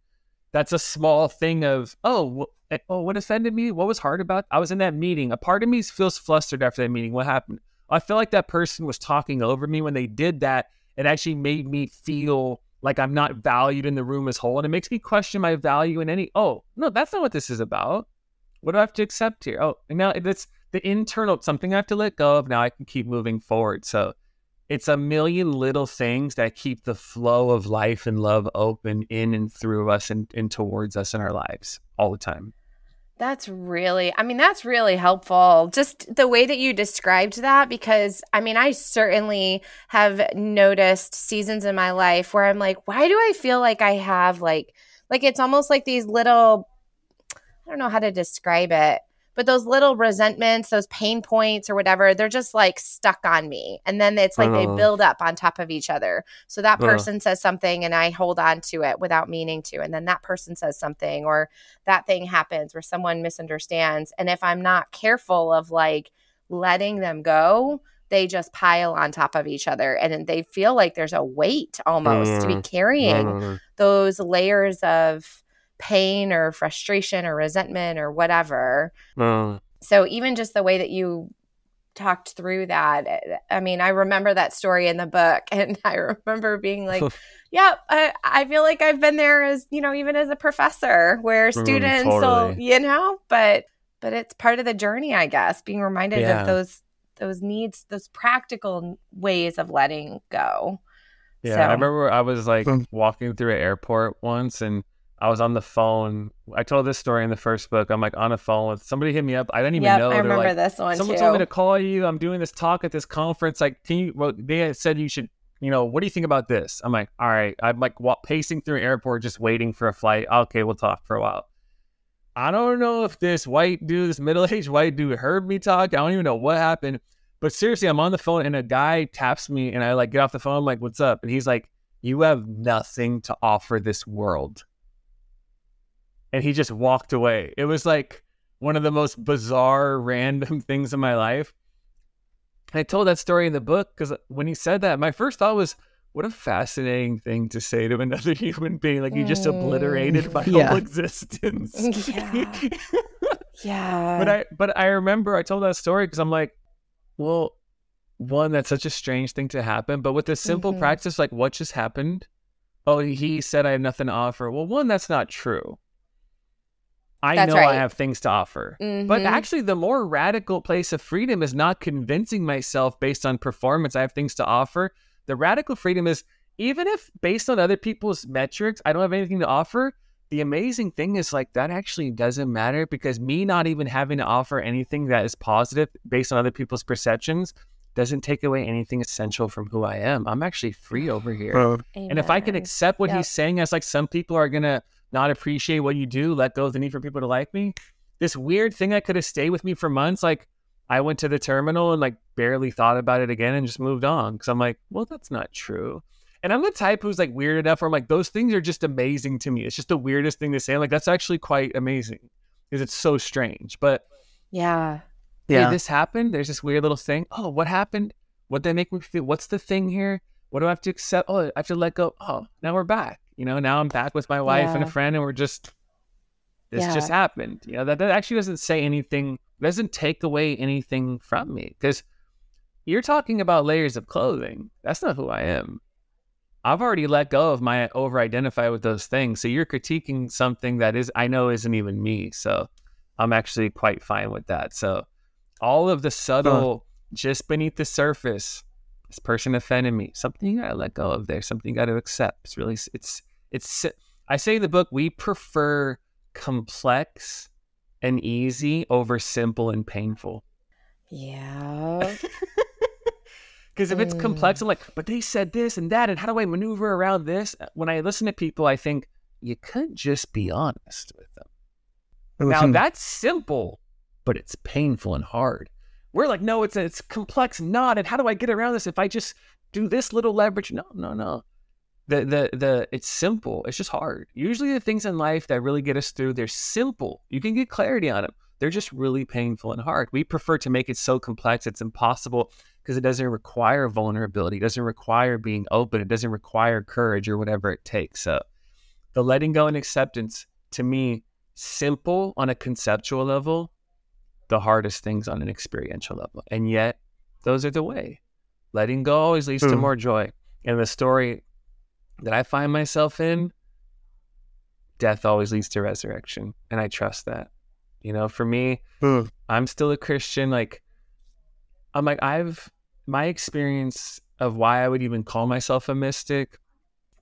that's a small thing of oh eh, oh what offended me what was hard about i was in that meeting a part of me feels flustered after that meeting what happened I feel like that person was talking over me when they did that. It actually made me feel like I'm not valued in the room as whole. And it makes me question my value in any, oh, no, that's not what this is about. What do I have to accept here? Oh, and now it's the internal, something I have to let go of. Now I can keep moving forward. So it's a million little things that keep the flow of life and love open in and through us and, and towards us in our lives all the time. That's really, I mean, that's really helpful. Just the way that you described that, because I mean, I certainly have noticed seasons in my life where I'm like, why do I feel like I have like, like it's almost like these little, I don't know how to describe it but those little resentments, those pain points or whatever, they're just like stuck on me. And then it's like they uh-huh. build up on top of each other. So that person says something and I hold on to it without meaning to. And then that person says something or that thing happens where someone misunderstands. And if I'm not careful of like letting them go, they just pile on top of each other and they feel like there's a weight almost to be mm-hmm. carrying uh, those layers of pain or frustration or resentment or whatever. Uh. So even just the way that you talked through that, eh, I mean, I remember that story in the book (laughs) and I remember being like, (laughs) yeah, I, I feel like I've been there as, you know, even as a professor where mm, students mm, totally. will, you know, but but it's part of the journey, I guess, being reminded yeah. of those those needs, those practical ways of letting go. Yeah, so. I remember I was like walking through an airport once and I was on the phone. I told this story in the first book. I'm like on the phone with somebody hit me up. I didn't even yep, know. I remember like, this one. Someone too. told me to call you. I'm doing this talk at this conference. Like, can you? Well, they said you should. You know, what do you think about this? I'm like, all right. I'm like pacing through an airport, just waiting for a flight. Okay, we'll talk for a while. I don't know if this white dude, this middle aged white dude, heard me talk. I don't even know what happened. But seriously, I'm on the phone and a guy taps me, and I like get off the phone. I'm like, what's up? And he's like, you have nothing to offer this world and he just walked away. It was like one of the most bizarre, (laughs) random things in my life. And I told that story in the book because when he said that, my first thought was, what a fascinating thing to say to another (laughs) human being. Like you just obliterated my (laughs) yeah. whole existence. Yeah. yeah. But I but I remember I told that story because I'm like, well, one, that's such a strange thing to happen. But with this simple mm-hmm. practice, like what just happened? Oh, he said I have nothing to offer. Well, one, that's not true. I That's know right. I have things to offer. Mm-hmm. But actually, the more radical place of freedom is not convincing myself based on performance, I have things to offer. The radical freedom is even if based on other people's metrics, I don't have anything to offer. The amazing thing is like that actually doesn't matter because me not even having to offer anything that is positive based on other people's perceptions doesn't take away anything essential from who I am. I'm actually free over here. Uh, and if I can accept what yep. he's saying as like some people are gonna not appreciate what you do, let go of the need for people to like me. This weird thing that could have stayed with me for months, like I went to the terminal and like barely thought about it again and just moved on because I'm like, well, that's not true. And I'm the type who's like weird enough where I'm like, those things are just amazing to me. It's just the weirdest thing to say. I'm like, that's actually quite amazing because it's so strange. But yeah, yeah, hey, this happened. There's this weird little thing. Oh, what happened? What did they make me feel? What's the thing here? What do I have to accept? Oh, I have to let go. Oh, now we're back. You know, now I'm back with my wife yeah. and a friend, and we're just this yeah. just happened. You know, that, that actually doesn't say anything, doesn't take away anything from me because you're talking about layers of clothing. That's not who I am. I've already let go of my over identify with those things. So you're critiquing something that is I know isn't even me. So I'm actually quite fine with that. So all of the subtle, just beneath the surface, This person offended me. Something I let go of there. Something you gotta accept. It's really it's it's. I say in the book we prefer complex and easy over simple and painful. Yeah. (laughs) Because if it's Mm. complex, I'm like, but they said this and that, and how do I maneuver around this? When I listen to people, I think you could just be honest with them. Now that's simple, but it's painful and hard. We're like, no, it's it's complex, not. And how do I get around this if I just do this little leverage? No, no, no. The the the it's simple. It's just hard. Usually the things in life that really get us through, they're simple. You can get clarity on them. They're just really painful and hard. We prefer to make it so complex it's impossible because it doesn't require vulnerability, it doesn't require being open, it doesn't require courage or whatever it takes. So the letting go and acceptance to me simple on a conceptual level, the hardest things on an experiential level. And yet, those are the way. Letting go always leads to Hmm. more joy. And the story that I find myself in, death always leads to resurrection. And I trust that. You know, for me, Hmm. I'm still a Christian. Like, I'm like, I've, my experience of why I would even call myself a mystic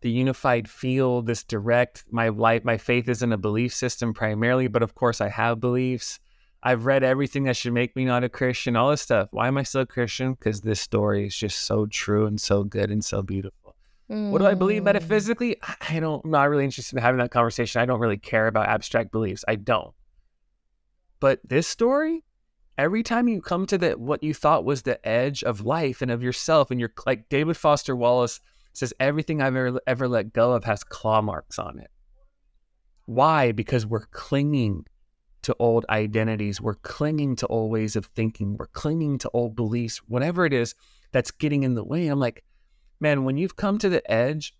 the unified field, this direct, my life, my faith isn't a belief system primarily, but of course I have beliefs. I've read everything that should make me not a Christian, all this stuff. Why am I still a Christian? Because this story is just so true and so good and so beautiful. What do I believe Mm. metaphysically? I- I don't, I'm not really interested in having that conversation. I don't really care about abstract beliefs. I don't. But this story, every time you come to the what you thought was the edge of life and of yourself, and you're like David Foster Wallace says, everything I've ever ever let go of has claw marks on it. Why? Because we're clinging to old identities. We're clinging to old ways of thinking. We're clinging to old beliefs, whatever it is that's getting in the way. I'm like, man, when you've come to the edge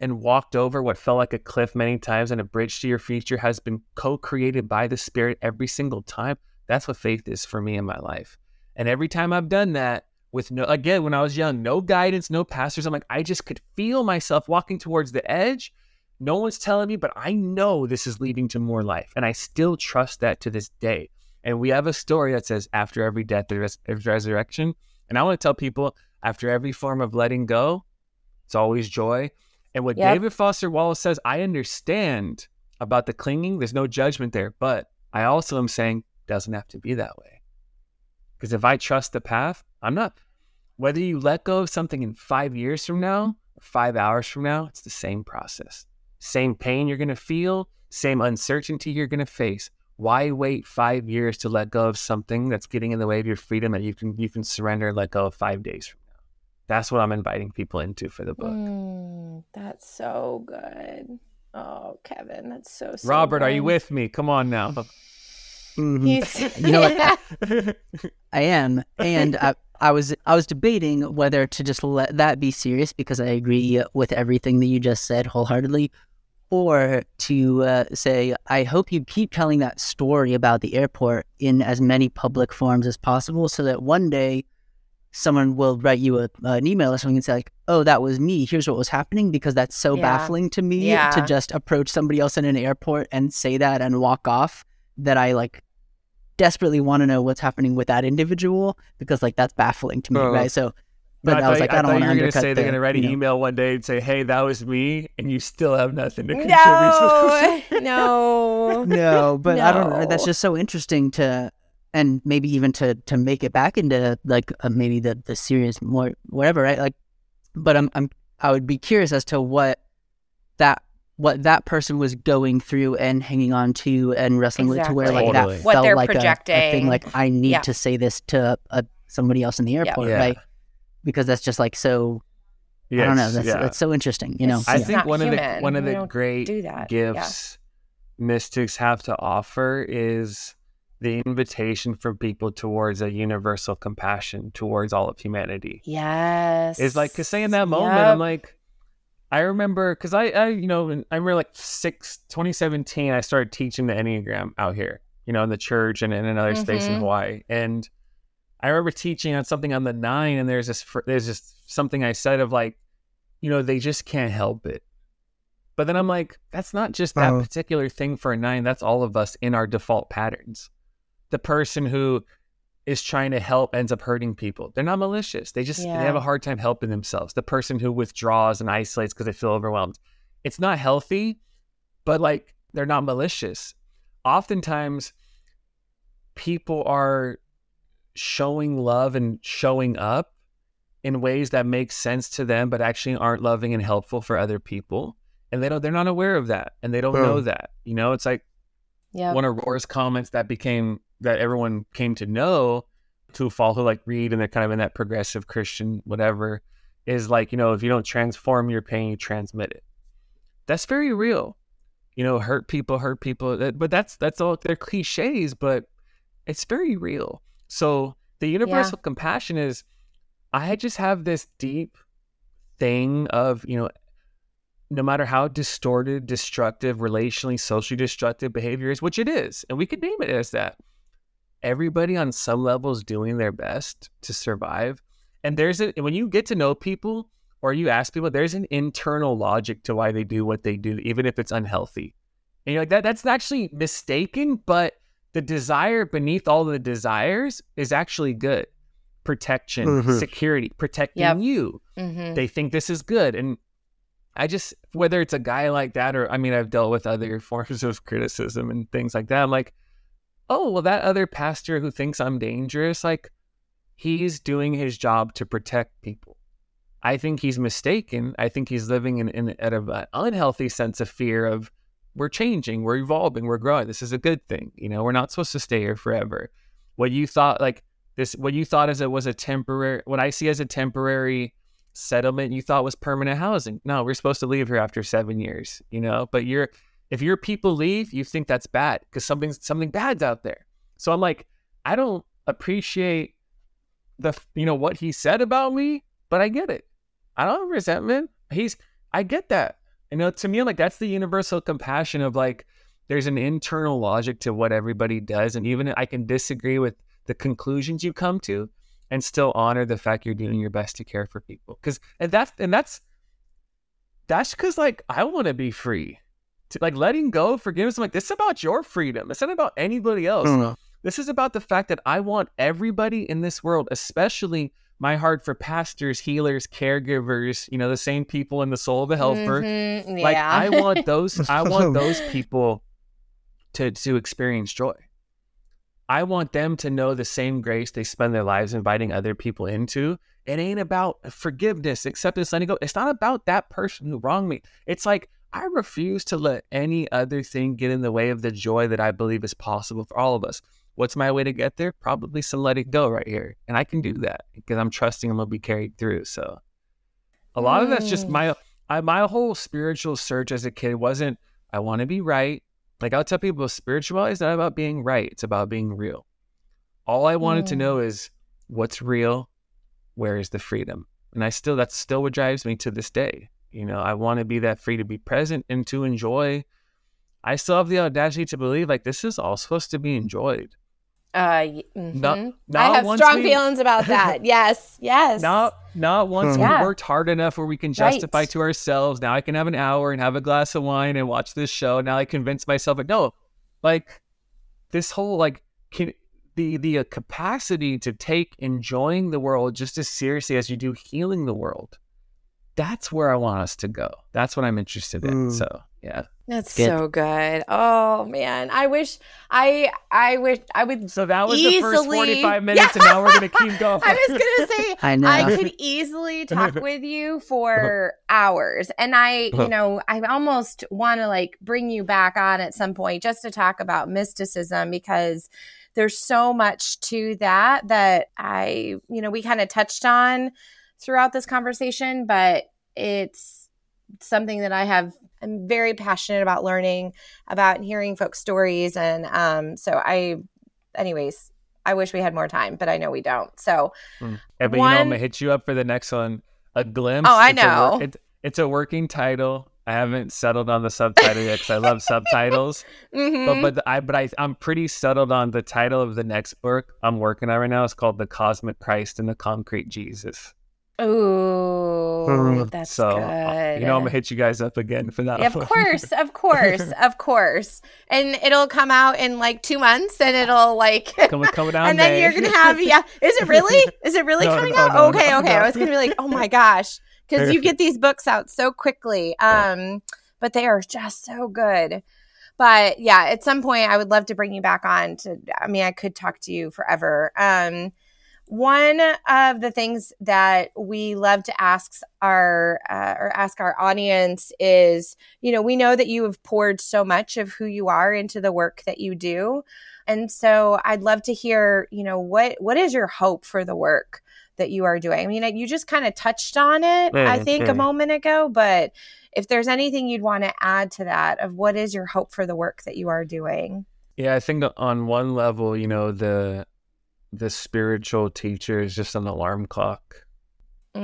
and walked over what felt like a cliff many times and a bridge to your future has been co-created by the spirit every single time that's what faith is for me in my life and every time i've done that with no again when i was young no guidance no pastors i'm like i just could feel myself walking towards the edge no one's telling me but i know this is leading to more life and i still trust that to this day and we have a story that says after every death there is there's resurrection and i want to tell people after every form of letting go it's always joy and what Yep. David Foster Wallace says, I understand about the clinging. There's no judgment there, but I also am saying doesn't have to be that way. Because if I trust the path, I'm not. Whether you let go of something in five years from now, five hours from now, it's the same process. Same pain you're going to feel, same uncertainty you're going to face. Why wait five years to let go of something that's getting in the way of your freedom that you can you can surrender and let go of five days from now? That's what I'm inviting people into for the book. Mm, that's so good. Oh, Kevin, that's so. so Robert, are you with me? Come on now. (sighs) Mhm. He's, (laughs) You know what? (laughs) I am, and I, I was I was debating whether to just let that be serious because I agree with everything that you just said wholeheartedly, or to uh, say I hope you keep telling that story about the airport in as many public forms as possible, so that one day someone will write you a, an email or something and say like, "Oh, that was me. Here's what was happening," because that's so Yeah. baffling to me Yeah. to just approach somebody else in an airport and say that and walk off. That I like desperately want to know what's happening with that individual because like that's baffling to me, Oh. right? So, but I, thought, was like, I, don't thought want you to were gonna undercut. say they're gonna write an you know- email one day and say, "Hey, that was me," and you still have nothing to contribute. no, (laughs) no. No, but I don't know. That's just so interesting to, and maybe even to to make it back into like uh, maybe the the serious more whatever, right? Like, but I'm I'm I would be curious as to what that what that person was going through and hanging on to and wrestling with to where like Totally. that What felt they're like a- a, thing projecting. like I need Yeah. to say this to uh, somebody else in the airport, Yeah. right? Because that's just like so I don't know. That's yeah. that's so interesting, you know. It's I think not one of the one of We the great do that. Yeah. gifts mystics have to offer is the invitation for people towards a universal compassion towards all of humanity. Yes. It's like because say in that moment, Yep. I'm like, I remember because I, I, you know, I remember like six, 2017, I started teaching the Enneagram out here, you know, in the church and in another space in Mhm. Hawaii. And I remember teaching on something on the nine, and there's this, there's just something I said of like, you know, they just can't help it. But then I'm like, that's not just that Oh. particular thing for a nine. That's all of us in our default patterns. The person who is trying to help ends up hurting people. They're not malicious. They just Yeah. they have a hard time helping themselves. The person who withdraws and isolates because they feel overwhelmed. It's not healthy, but like they're not malicious. Oftentimes people are showing love and showing up in ways that make sense to them but actually aren't loving and helpful for other people. And they don't they're not aware of that and they don't know that. You know, it's like Yeah. one of Rohr's comments that became that everyone came to know to follow who like read and they're kind of in that progressive Christian whatever is like, you know, if you don't transform your pain, you transmit it. That's very real. You know, hurt people, hurt people. But that's that's all they're cliches, but it's very real. So the universal compassion is I just have this deep thing of, you know, no matter how distorted, destructive, relationally, socially destructive behavior is, which it is, and we could name it as that. Everybody on some level is doing their best to survive. And there's a when you get to know people or you ask people, there's an internal logic to why they do what they do, even if it's unhealthy. And you're like, that that's actually mistaken, but the desire beneath all the desires is actually good. Protection, Mhm. security, protecting Yep. you Mhm. they think this is good and i just whether it's a guy like that or i mean i've dealt with other (laughs) forms of criticism and things like that i'm like oh well that other pastor who thinks i'm dangerous like he's doing his job to protect people i think he's mistaken i think he's living in, in at an unhealthy sense of fear of we're changing we're evolving we're growing this is a good thing you know we're not supposed to stay here forever what you thought like this what you thought as it was a temporary what i see as a temporary settlement you thought was permanent housing. No, we're supposed to leave here after seven years, you know. But you're if your people leave, you think that's bad because something's something bad's out there. So I'm like, I don't appreciate the you know what he said about me, but I get it. I don't have resentment. He's I get that. You know, to me, like that's the universal compassion of like there's an internal logic to what everybody does, and even I can disagree with the conclusions you come to, and still honor the fact you're doing your best to care for people. Because and that's and that's that's because like I want to be free. To, like letting go, of forgiveness. I'm like this is about your freedom. It's not about anybody else. This is about the fact that I want everybody in this world, especially my heart for pastors, healers, caregivers, you know, the same people in the soul of a helper. Mhm. Like Yeah. (laughs) I want those I want those people to to experience joy. I want them to know the same grace they spend their lives inviting other people into. It ain't about forgiveness, acceptance, letting go. It's not about that person who wronged me. It's like I refuse to let any other thing get in the way of the joy that I believe is possible for all of us. What's my way to get there? Probably some letting go right here. And I can do that because I'm trusting I'm gonna be carried through. So a lot of that's just Mm. my I, my whole spiritual search as a kid wasn't I want to be right. Like I'll tell people, spirituality is not about being right; it's about being real. All I wanted to Mm. know is what's real, where is the freedom, and I still that's still what drives me to this day. You know, I want to be that free to be present and to enjoy. I still have the audacity to believe like this is all supposed to be enjoyed. Uh, y- mhm. Not, I have once strong we- feelings about (laughs) that. Yes. Yes. Not not once Yeah. we worked hard enough where we can Right. justify to ourselves. Now I can have an hour and have a glass of wine and watch this show. Now I convince myself, but no, like this whole like can, the the uh, capacity to take enjoying the world just as seriously as you do healing the world. That's where I want us to go. That's what I'm interested in. Mm. So yeah. That's Good. so good. Oh man, I wish I I wish I would. So that was the first 45 (laughs) minutes, and now we're gonna keep going. (laughs) I was gonna say (laughs) I know. I could easily talk with you for hours. And I, you know, I almost want to like bring you back on at some point just to talk about mysticism because there's so much to that that I, you know, we kind of touched on throughout this conversation, but it's something that I have I'm very passionate about learning about and hearing folks' stories. And um, so I anyways, I wish we had more time, but I know we don't. So Mm. Yeah, but you know, I'm gonna hit you up for the next one. A glimpse. Oh, I It's a know. it- it's a working title. I haven't settled on the subtitle yet because I love subtitles. (laughs) mhm. But but the, I but I I'm pretty settled on the title of the next book I'm working on right now. It's called The Cosmic Christ and the Concrete Jesus. Ooh, (laughs) that's so good. uh, you know I'm gonna hit you guys up again for that. of one. course, of (laughs) course, of course. And it'll come out in like two months, and it'll like, (laughs) coming coming down. and then May. you're gonna have yeah. Is it really? Is it really No, coming no, out? no, okay, okay. I was gonna be like, oh my gosh, because you get these books out so quickly. Um, but they are just so good. But yeah, at some point, I would love to bring you back on. To I mean, I could talk to you forever. Um, one of the things that we love to ask our uh, or ask our audience is, you know, we know that you have poured so much of who you are into the work that you do, and so I'd love to hear, you know, what what is your hope for the work that you are doing? I mean, you just kind of touched on it, I Mm, think, a mm. moment ago, but if there's anything you'd want to add to that, of what is your hope for the work that you are doing? Yeah, I think on one level, you know, the the spiritual teacher is just an alarm clock. You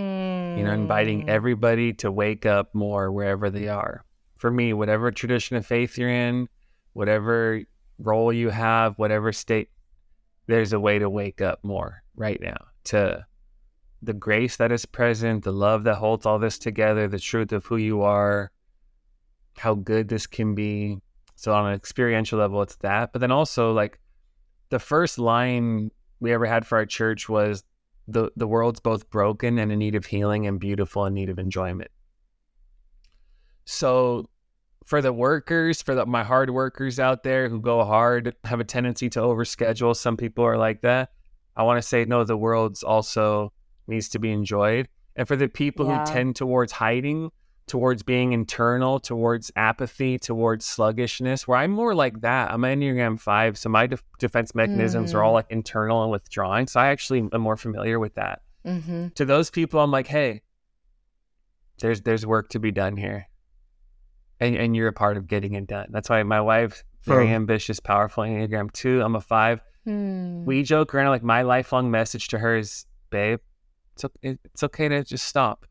know, inviting Mm. everybody to wake up more wherever they are. For me, whatever tradition of faith you're in, whatever role you have, whatever state, there's a way to wake up more right now to the grace that is present, the love that holds all this together, the truth of who you are, how good this can be. So on an experiential level, it's that. But then also like the first line we ever had for our church was the the world's both broken and in need of healing and beautiful in need of enjoyment. So for the workers, for the, my hard workers out there who go hard, have a tendency to overschedule. Some people are like that. I want to say no. The world's also needs to be enjoyed. And for the people Yeah. who tend towards hiding, towards being internal, towards apathy, towards sluggishness, where I'm more like that. I'm an Enneagram 5, so my def- defense mechanisms are all like internal and withdrawing. So I actually am more familiar with that. Mm-hmm. To those people, I'm like, hey, there's there's work to be done here. And and you're a part of getting it done. That's why my wife, very Hmm. ambitious, powerful Enneagram 2. I'm a 5 Hmm. we joke around like my lifelong message to her is babe it's, it's okay to just stop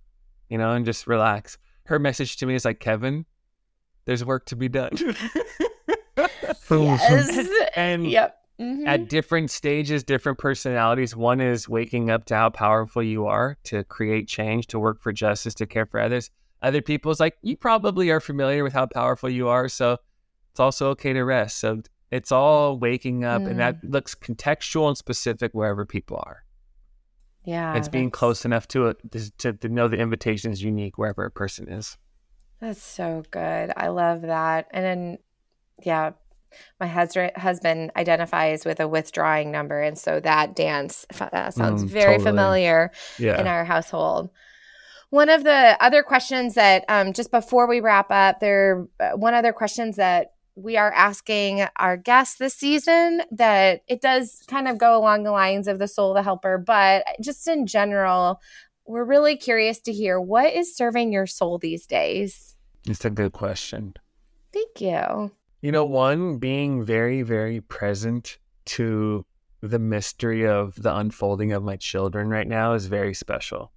you know and just relax her message to me is like kevin there's work to be done (laughs) (laughs) yes. and yep. Mhm. at different stages different personalities one is waking up to how powerful you are to create change to work for justice to care for others other people is like you probably are familiar with how powerful you are so it's also okay to rest so it's all waking up and that looks contextual and specific wherever people are yeah. it's being close enough to it to, to know the invitation is unique wherever a person is That's so good. I love that. And then, yeah, my husband husband identifies with a withdrawing number, and so that dance (laughs) uh, sounds Mm, very totally. familiar yeah in our household. One of the other questions that, um, just before we wrap up, there uh, one other questions that we are asking our guests this season that it does kind of go along the lines of the soul, the helper, but just in general, we're really curious to hear what is serving your soul these days. it's a good question Thank you. You know, one being very, very present to the mystery of the unfolding of my children right now is very special.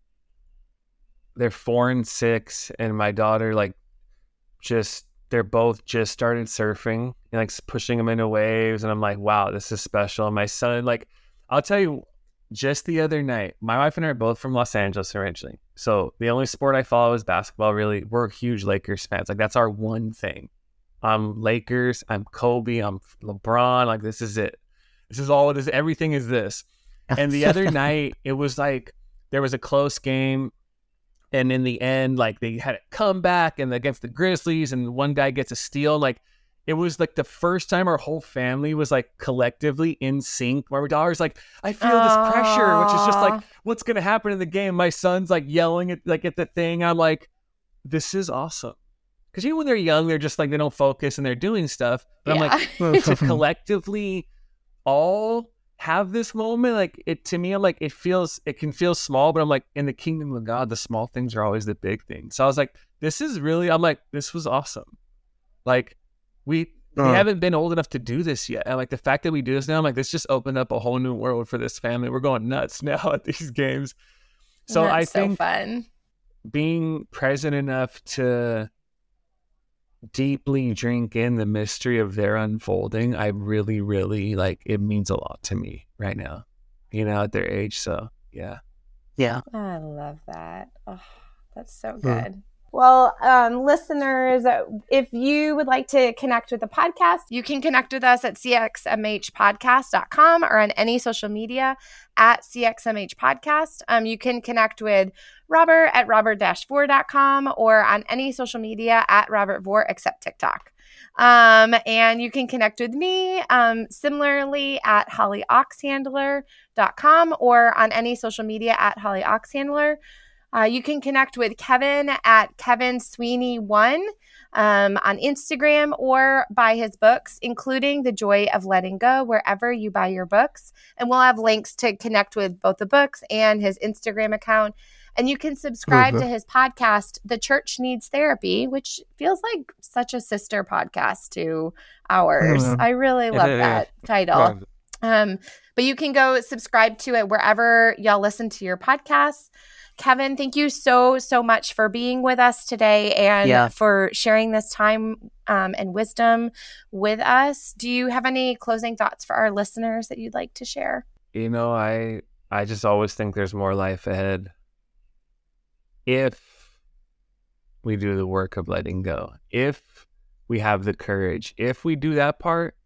They're four and six, and my daughter, like, just they're both just started surfing and like pushing them into waves, and I'm like, wow, this is special. And my son, like, I'll tell you, just the other night, my wife and I are both from Los Angeles originally, so the only sport I follow is basketball. Really, we're huge Lakers fans. Like, that's our one thing. I'm Lakers. I'm Kobe. I'm LeBron. Like this is it. This is all it is. Everything is this. And the other (laughs) night, it was like there was a close game, and in the end, like they had a comeback and against the Grizzlies, and one guy gets a steal. Like it was like the first time our whole family was like collectively in sync. Where my daughter's like, I feel this pressure, which is just like, what's gonna happen in the game? My son's like yelling at like at the thing. I'm like, this is awesome. Because you know when they're young, they're just like they don't focus and they're doing stuff. But I'm like, (laughs) to collectively all have this moment, like it to me, I'm like it feels it can feel small, but I'm like in the kingdom of God, the small things are always the big things. So I was like, this is really I'm like, this was awesome. Like we we Uh. haven't been old enough to do this yet. And like the fact that we do this now, I'm like, this just opened up a whole new world for this family. We're going nuts (laughs) now at these games. So That's I so think fun. being present enough to deeply drink in the mystery of their unfolding, I really, really like it means a lot to me right now, you know, at their age. So, yeah. Yeah. I love that. Oh, that's so hmm. good. Well, um, listeners, if you would like to connect with the podcast, you can connect with us at cxmhpodcast.com or on any social media at cxmhpodcast. Um, you can connect with Robert at robertvore.com or on any social media at Robert Vore except TikTok. Um, and you can connect with me um, similarly at hollyoxhandler.com or on any social media at hollyoxhandler. Uh, you can connect with Kevin at Kevin Sweeney One um, on Instagram or buy his books, including The Joy of Letting Go, wherever you buy your books. And we'll have links to connect with both the books and his Instagram account. And you can subscribe to his podcast, The Church Needs Therapy, which feels like such a sister podcast to ours. Mhm. I really love that title. Um, but you can go subscribe to it wherever y'all listen to your podcasts. Kevin, thank you so, so much for being with us today and Yeah. for sharing this time um, and wisdom with us. Do you have any closing thoughts for our listeners that you'd like to share? You know, I I just always think there's more life ahead if we do the work of letting go. If we have the courage. If we do that part,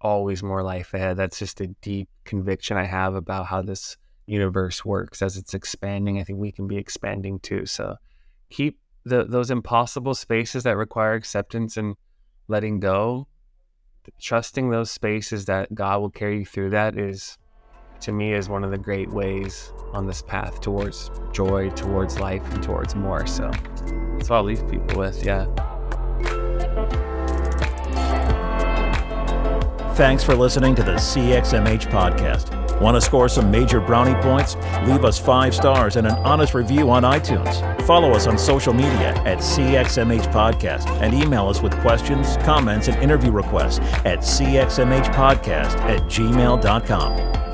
always more life ahead. That's just a deep conviction I have about how this universe works as it's expanding. I think we can be expanding too. So keep the those impossible spaces that require acceptance and letting go. Trusting those spaces that God will carry you through that is to me is one of the great ways on this path towards joy, towards life, and towards more. So that's what I'll leave people with. Yeah. Thanks for listening to the CXMH podcast. Want to score some major brownie points? Leave us five stars and an honest review on iTunes. Follow us on social media at CXMH Podcast and email us with questions, comments, and interview requests at cxmhpodcast at gmail.com.